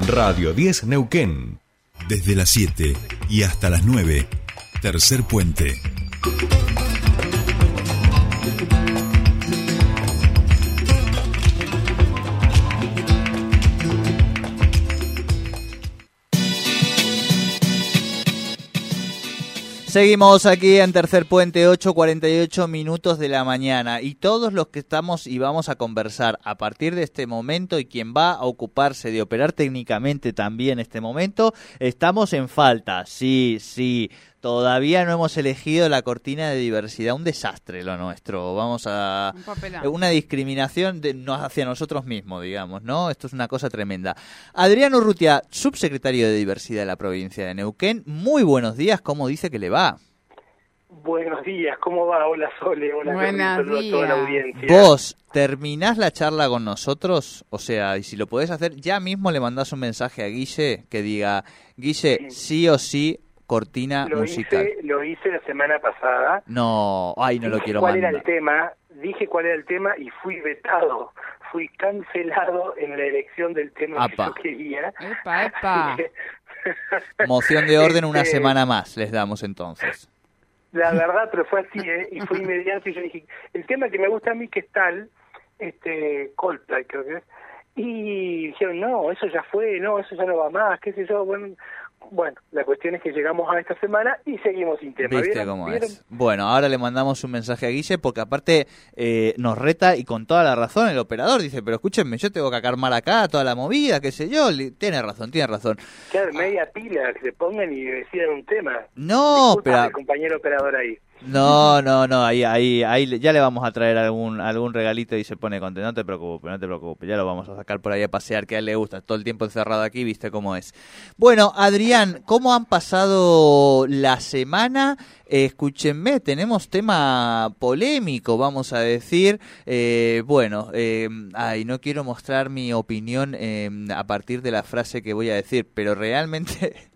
Radio 10 Neuquén. Desde las 7 y hasta las 9. Tercer puente. Seguimos aquí en Tercer Puente, 8.48 minutos de la mañana. Y todos los que estamos y vamos a conversar a partir de este momento y quien va a ocuparse de operar técnicamente también este momento, estamos en falta. Sí, sí. Todavía no hemos elegido la cortina de diversidad, un desastre lo nuestro. Vamos a una discriminación de, hacia nosotros mismos, digamos, ¿no? Esto es una cosa tremenda. Adriano Urrutia, subsecretario de Diversidad de la provincia de Neuquén, muy buenos días, ¿cómo dice que le va? Buenos días, ¿cómo va? Hola Sole, hola Buenos días. toda la audiencia. Vos, ¿terminás la charla con nosotros? O sea, y si lo podés hacer, ya mismo le mandás un mensaje a Guille que diga, Guille, sí o sí cortina lo musical. Hice, lo hice la semana pasada. No, ay, no lo quiero cuál mandar. era el tema, dije cuál era el tema y fui vetado, fui cancelado en la elección del tema Apa. que yo quería. Epa, epa. Moción de orden una Este, semana más, les damos entonces. La verdad, pero fue así, ¿eh? Y fue inmediato y yo dije, el tema que me gusta a mí que es tal, este, Coldplay creo que es, y dijeron, no, eso ya fue, no, eso ya no va más, qué sé yo, bueno, bueno, la cuestión es que llegamos a esta semana y seguimos sin tema. ¿Viste ¿Vieron? cómo ¿Vieron? es? Bueno, ahora le mandamos un mensaje a Guille porque aparte eh, nos reta y con toda la razón el operador dice, pero escúchenme, yo tengo que armar acá toda la movida, qué sé yo. Tiene razón, tiene razón. Claro, media pila que se pongan y decidan un tema. No, Disculpa pero... compañero operador ahí. No, no, no, ahí, ahí, ahí ya le vamos a traer algún, algún regalito y se pone contento. No te preocupes, no te preocupes, ya lo vamos a sacar por ahí a pasear, que a él le gusta, todo el tiempo encerrado aquí, viste cómo es. Bueno, Adrián, ¿cómo han pasado la semana? Escúchenme, tenemos tema polémico, vamos a decir. Eh, bueno, eh, ay, no quiero mostrar mi opinión eh, a partir de la frase que voy a decir, pero realmente...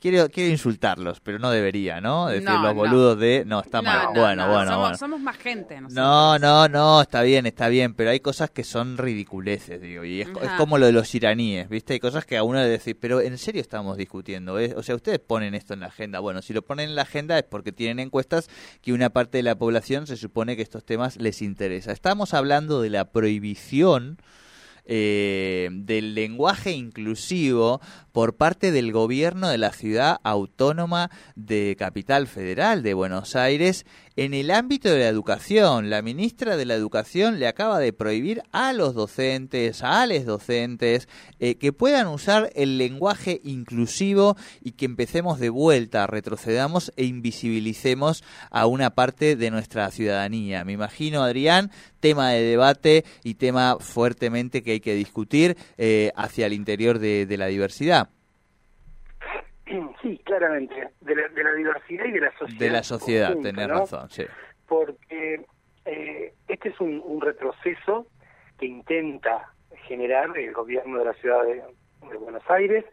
Quiero, quiero insultarlos, pero no debería, ¿no? Decir No, los no. boludos de... No, está No, mal. no, bueno, no, bueno, somos, bueno. somos más gente. nosotros. No, no, no, está bien, está bien, pero hay cosas que son ridiculeces, digo, y es, es como lo de los iraníes, ¿viste? Hay cosas que a uno le decís, pero en serio estamos discutiendo, ¿eh? o sea, ustedes ponen esto en la agenda, bueno, si lo ponen en la agenda es porque tienen encuestas que una parte de la población se supone que estos temas les interesa. Estamos hablando de la prohibición eh, del lenguaje inclusivo por parte del gobierno de la ciudad autónoma de Capital Federal de Buenos Aires en el ámbito de la educación. La ministra de la Educación le acaba de prohibir a los docentes, a les docentes, eh, que puedan usar el lenguaje inclusivo y que empecemos de vuelta, retrocedamos e invisibilicemos a una parte de nuestra ciudadanía. Me imagino, Adrián, tema de debate y tema fuertemente que hay que discutir eh, hacia el interior de, de la diversidad. Sí, claramente, de la, de la diversidad y de la sociedad. De la sociedad, conjunta, tenés ¿no? razón, sí. Porque eh, este es un, un retroceso que intenta generar el gobierno de la ciudad de, de Buenos Aires,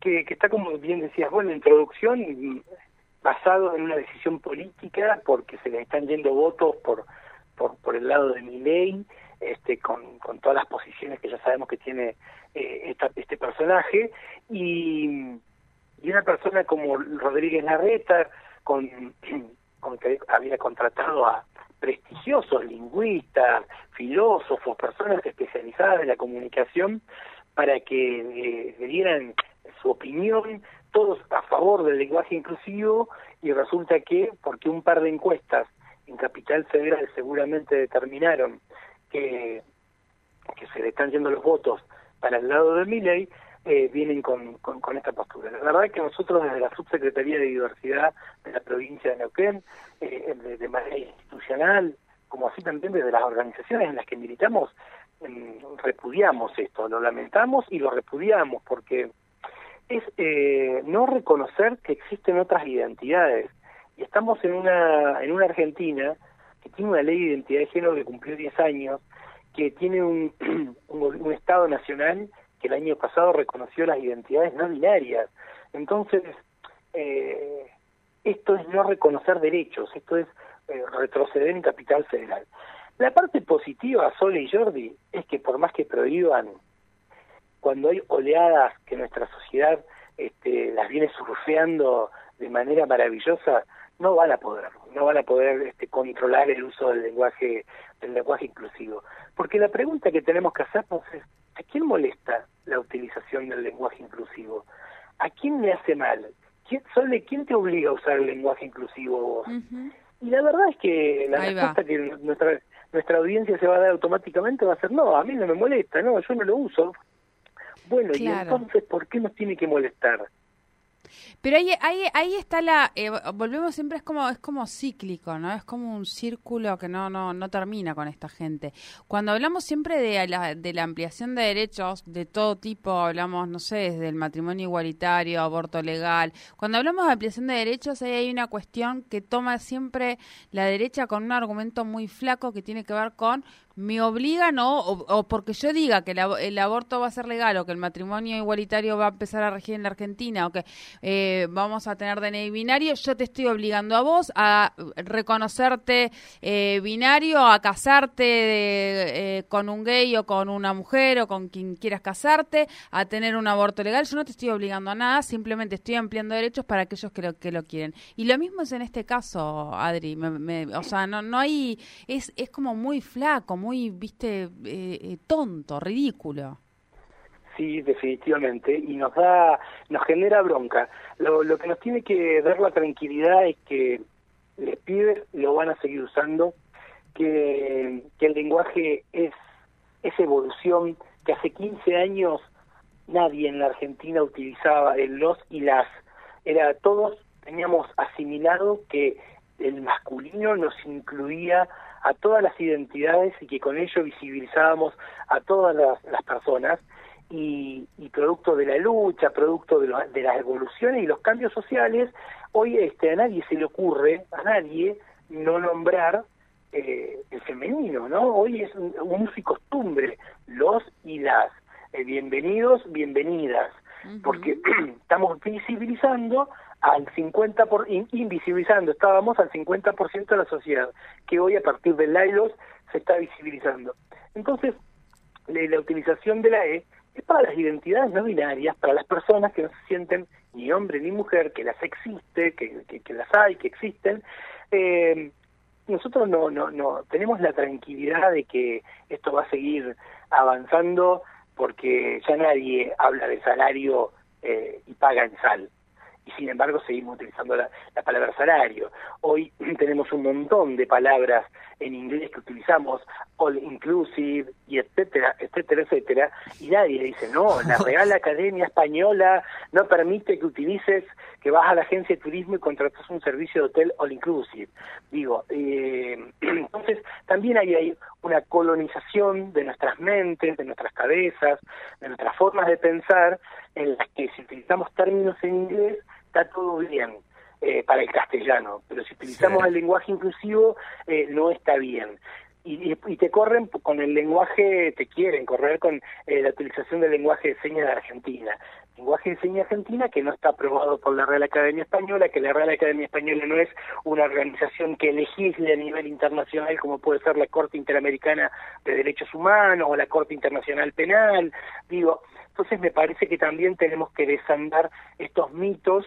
que, que está, como bien decías, bueno, introducción mm, basado en una decisión política porque se le están yendo votos por por, por el lado de mi ley, este, con, con todas las posiciones que ya sabemos que tiene eh, esta- este personaje, y, una persona como Rodríguez Larreta, con, con que había contratado a prestigiosos lingüistas, filósofos, personas especializadas en la comunicación, para que eh, le dieran su opinión, todos a favor del lenguaje inclusivo, y resulta que, porque un par de encuestas en Capital Federal seguramente determinaron que, que se le están yendo los votos para el lado de Miley, eh, vienen con, con, esta postura. La verdad es que nosotros desde la Subsecretaría de Diversidad de la provincia de Neuquén, eh, de, manera institucional, como así también desde las organizaciones en las que militamos, mm, repudiamos esto, lo lamentamos y lo repudiamos porque es eh, no reconocer que existen otras identidades. Estamos en una, en una Argentina que tiene una ley de identidad de género que cumplió 10 años, que tiene un, un, un Estado nacional que el año pasado reconoció las identidades no binarias. Entonces, eh, esto es no reconocer derechos, esto es eh, retroceder en capital federal. La parte positiva, Sole y Jordi, es que por más que prohíban cuando hay oleadas que nuestra sociedad este, las viene surfeando de manera maravillosa, no van a poder, no van a poder este, controlar el uso del lenguaje, del lenguaje inclusivo. Porque la pregunta que tenemos que hacernos es, ¿a quién molesta la utilización del lenguaje inclusivo? ¿A quién le hace mal? ¿Quién, Sole, ¿quién te obliga a usar el lenguaje inclusivo vos? Y la verdad es que la respuesta que nuestra, nuestra audiencia se va a dar automáticamente va a ser, no, a mí no me molesta, no, yo no lo uso. Bueno, y entonces, ¿por qué nos tiene que molestar? Pero ahí, ahí, ahí está la, eh, volvemos siempre, es como, es como cíclico, ¿no? Es como un círculo que no, no, no termina con esta gente. Cuando hablamos siempre de la, de la ampliación de derechos de todo tipo, hablamos, no sé, desde el matrimonio igualitario, aborto legal, cuando hablamos de ampliación de derechos, ahí hay una cuestión que toma siempre la derecha con un argumento muy flaco que tiene que ver con me obligan o, o, porque yo diga que el aborto va a ser legal o que el matrimonio igualitario va a empezar a regir en la Argentina o que eh, vamos a tener DNI binario, yo te estoy obligando a vos a reconocerte eh, binario, a casarte eh, con un gay o con una mujer o con quien quieras casarte, a tener un aborto legal. Yo no te estoy obligando a nada, simplemente estoy ampliando derechos para aquellos que lo, que lo quieren. Y lo mismo es en este caso, Adri. o sea, no, no hay. Es, es como muy flaco, muy, viste, eh, tonto, ridículo. Sí, definitivamente, y nos da, nos genera bronca. Lo, que nos tiene que dar la tranquilidad es que les pibes lo van a seguir usando, que, que el lenguaje es, es evolución, que hace 15 años nadie en la Argentina utilizaba el los y las, era todos teníamos asimilado que el masculino nos incluía a todas las identidades y que con ello visibilizábamos a todas las, personas y, producto de la lucha, producto de, de, las evoluciones y los cambios sociales, hoy este, a nadie se le ocurre, a nadie, no nombrar eh, el femenino, ¿no? Hoy es un, uso y costumbre, los y las, eh, bienvenidos, bienvenidas, porque estamos visibilizando al 50%, por, invisibilizando, estábamos al 50% de la sociedad, que hoy a partir del LAILOS se está visibilizando. Entonces, la, utilización de la E es para las identidades no binarias, para las personas que no se sienten ni hombre ni mujer, que las existe, que, que, las hay, que existen. Eh, nosotros no, no, no tenemos la tranquilidad de que esto va a seguir avanzando porque ya nadie habla de salario eh, y paga en sal y sin embargo seguimos utilizando la, palabra salario. Hoy tenemos un montón de palabras en inglés que utilizamos, all inclusive, y etcétera, etcétera, etcétera, y nadie dice, no, la Real Academia Española no permite que utilices, que vas a la agencia de turismo y contratas un servicio de hotel all inclusive. Digo, eh, entonces también hay, hay una colonización de nuestras mentes, de nuestras cabezas, de nuestras formas de pensar, en las que si utilizamos términos en inglés, está todo bien eh, para el castellano, pero si utilizamos el lenguaje inclusivo, eh, no está bien. Y, y, te corren con el lenguaje, te quieren correr con eh, la utilización del lenguaje de señas de Argentina. Lenguaje de señas argentina que no está aprobado por la Real Academia Española, que la Real Academia Española no es una organización que legisle a nivel internacional como puede ser la Corte Interamericana de Derechos Humanos o la Corte Internacional Penal. Digo, entonces me parece que también tenemos que desandar estos mitos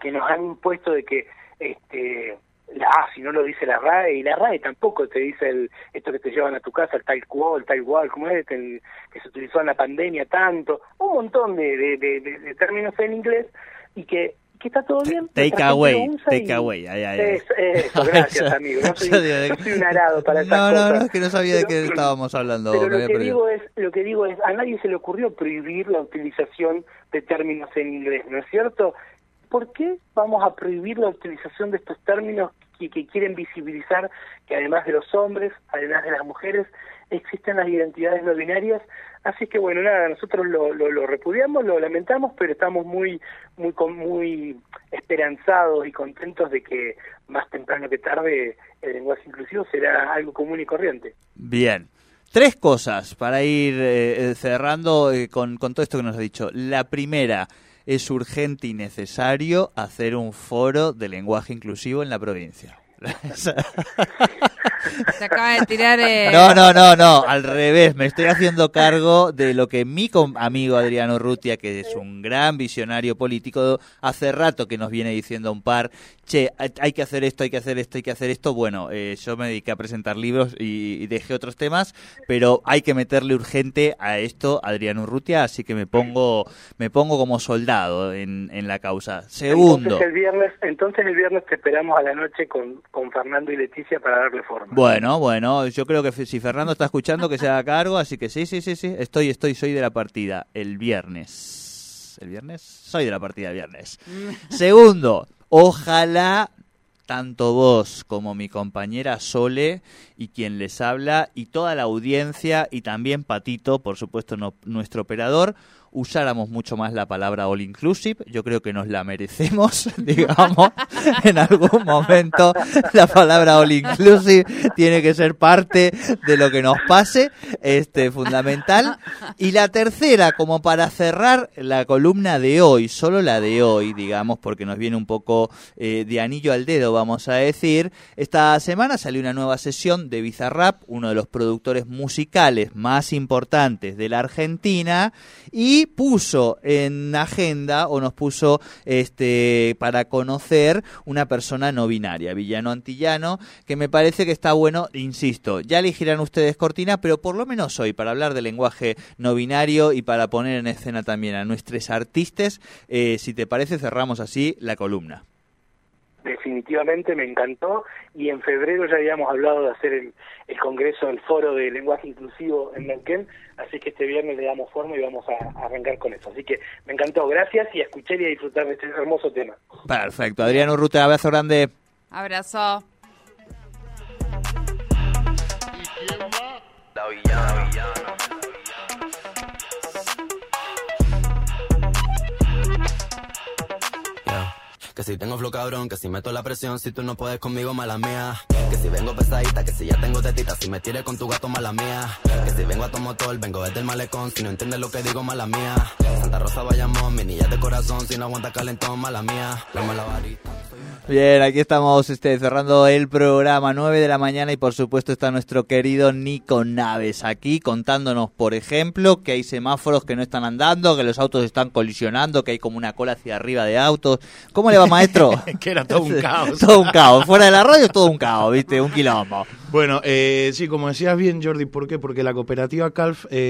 que nos han impuesto de que este la A, si no lo dice la RAE, y la RAE tampoco te dice el, esto que te llevan a tu casa, el tal cual, el tal cual, como es, el, que se utilizó en la pandemia tanto, un montón de, de, de términos en inglés, y que que está todo bien. Take away, take away. eso, gracias, amigo. No soy, un arado para esas no, No, no, es que no sabía de qué estábamos hablando. Pero lo que, digo es, lo que digo es, a nadie se le ocurrió prohibir la utilización de términos en inglés, ¿no es cierto? ¿Por qué vamos a prohibir la utilización de estos términos que, que quieren visibilizar que además de los hombres, además de las mujeres, existen las identidades no binarias Así que bueno, nada, nosotros lo, lo, repudiamos, lo lamentamos, pero estamos muy, muy, muy esperanzados y contentos de que más temprano que tarde el lenguaje inclusivo será algo común y corriente. Bien. Tres cosas para ir eh, cerrando eh, con, con todo esto que nos ha dicho. La primera, es urgente y necesario hacer un foro de lenguaje inclusivo en la provincia. Se acaba de tirar. Eh... No, no, no, no, al revés. Me estoy haciendo cargo de lo que mi amigo Adriano Rutia, que es un gran visionario político, hace rato que nos viene diciendo un par, che, hay que hacer esto, hay que hacer esto, hay que hacer esto. Bueno, eh, yo me dediqué a presentar libros y, dejé otros temas, pero hay que meterle urgente a esto, Adriano Rutia, así que me pongo, me pongo como soldado en, en la causa. Segundo. Entonces el viernes, entonces el viernes te esperamos a la noche con, con Fernando y Leticia para darle forma. Bueno, bueno, yo creo que si Fernando está escuchando que se haga cargo, así que sí, sí, sí, sí, estoy, estoy, soy de la partida el viernes. ¿El viernes? Soy de la partida el viernes. Segundo, Ojalá tanto vos como mi compañera Sole y quien les habla y toda la audiencia y también Patito, por supuesto nuestro operador, usáramos mucho más la palabra all inclusive. Yo creo que nos la merecemos, digamos, en algún momento la palabra all inclusive tiene que ser parte de lo que nos pase, este fundamental. Y la tercera, como para cerrar la columna de hoy, solo la de hoy, digamos, porque nos viene un poco eh, de anillo al dedo, vamos a decir, esta semana salió una nueva sesión de Bizarrap, uno de los productores musicales más importantes de la Argentina, y puso en agenda o nos puso este para conocer una persona no binaria, villano antillano, que me parece que está bueno, insisto, ya elegirán ustedes cortina, pero por lo menos hoy, para hablar del lenguaje no binario y para poner en escena también a nuestros artistas, eh, si te parece cerramos así la columna definitivamente me encantó y en febrero ya habíamos hablado de hacer el, el congreso, el foro de lenguaje inclusivo en Neuquén, así que este viernes le damos forma y vamos a, arrancar con eso. Así que me encantó, gracias y a escuchar y a disfrutar de este hermoso tema. Perfecto, Adriano Urrutia, abrazo grande. Abrazo. Que si tengo flow cabrón, que si meto la presión, si tú no puedes conmigo, mala mía. Que si vengo pesadita, que si ya tengo tetita, si me tires con tu gato, mala mía. Que si vengo a tu motor, vengo desde el malecón, si no entiendes lo que digo, mala mía. Santa Rosa vayamos, mi niña de corazón, si no aguanta calentón, mala mía. La mala varita. Bien, aquí estamos este, cerrando el programa 9 de la mañana y por supuesto está nuestro querido Nico Naves aquí contándonos, por ejemplo, que hay semáforos que no están andando, que los autos están colisionando, que hay como una cola hacia arriba de autos. ¿Cómo le va, maestro? que era todo un caos. todo un caos. Fuera de la radio todo un caos, ¿viste? Un quilombo. Bueno, eh, sí, como decías bien, Jordi, ¿por qué? Porque la cooperativa Calf... Eh,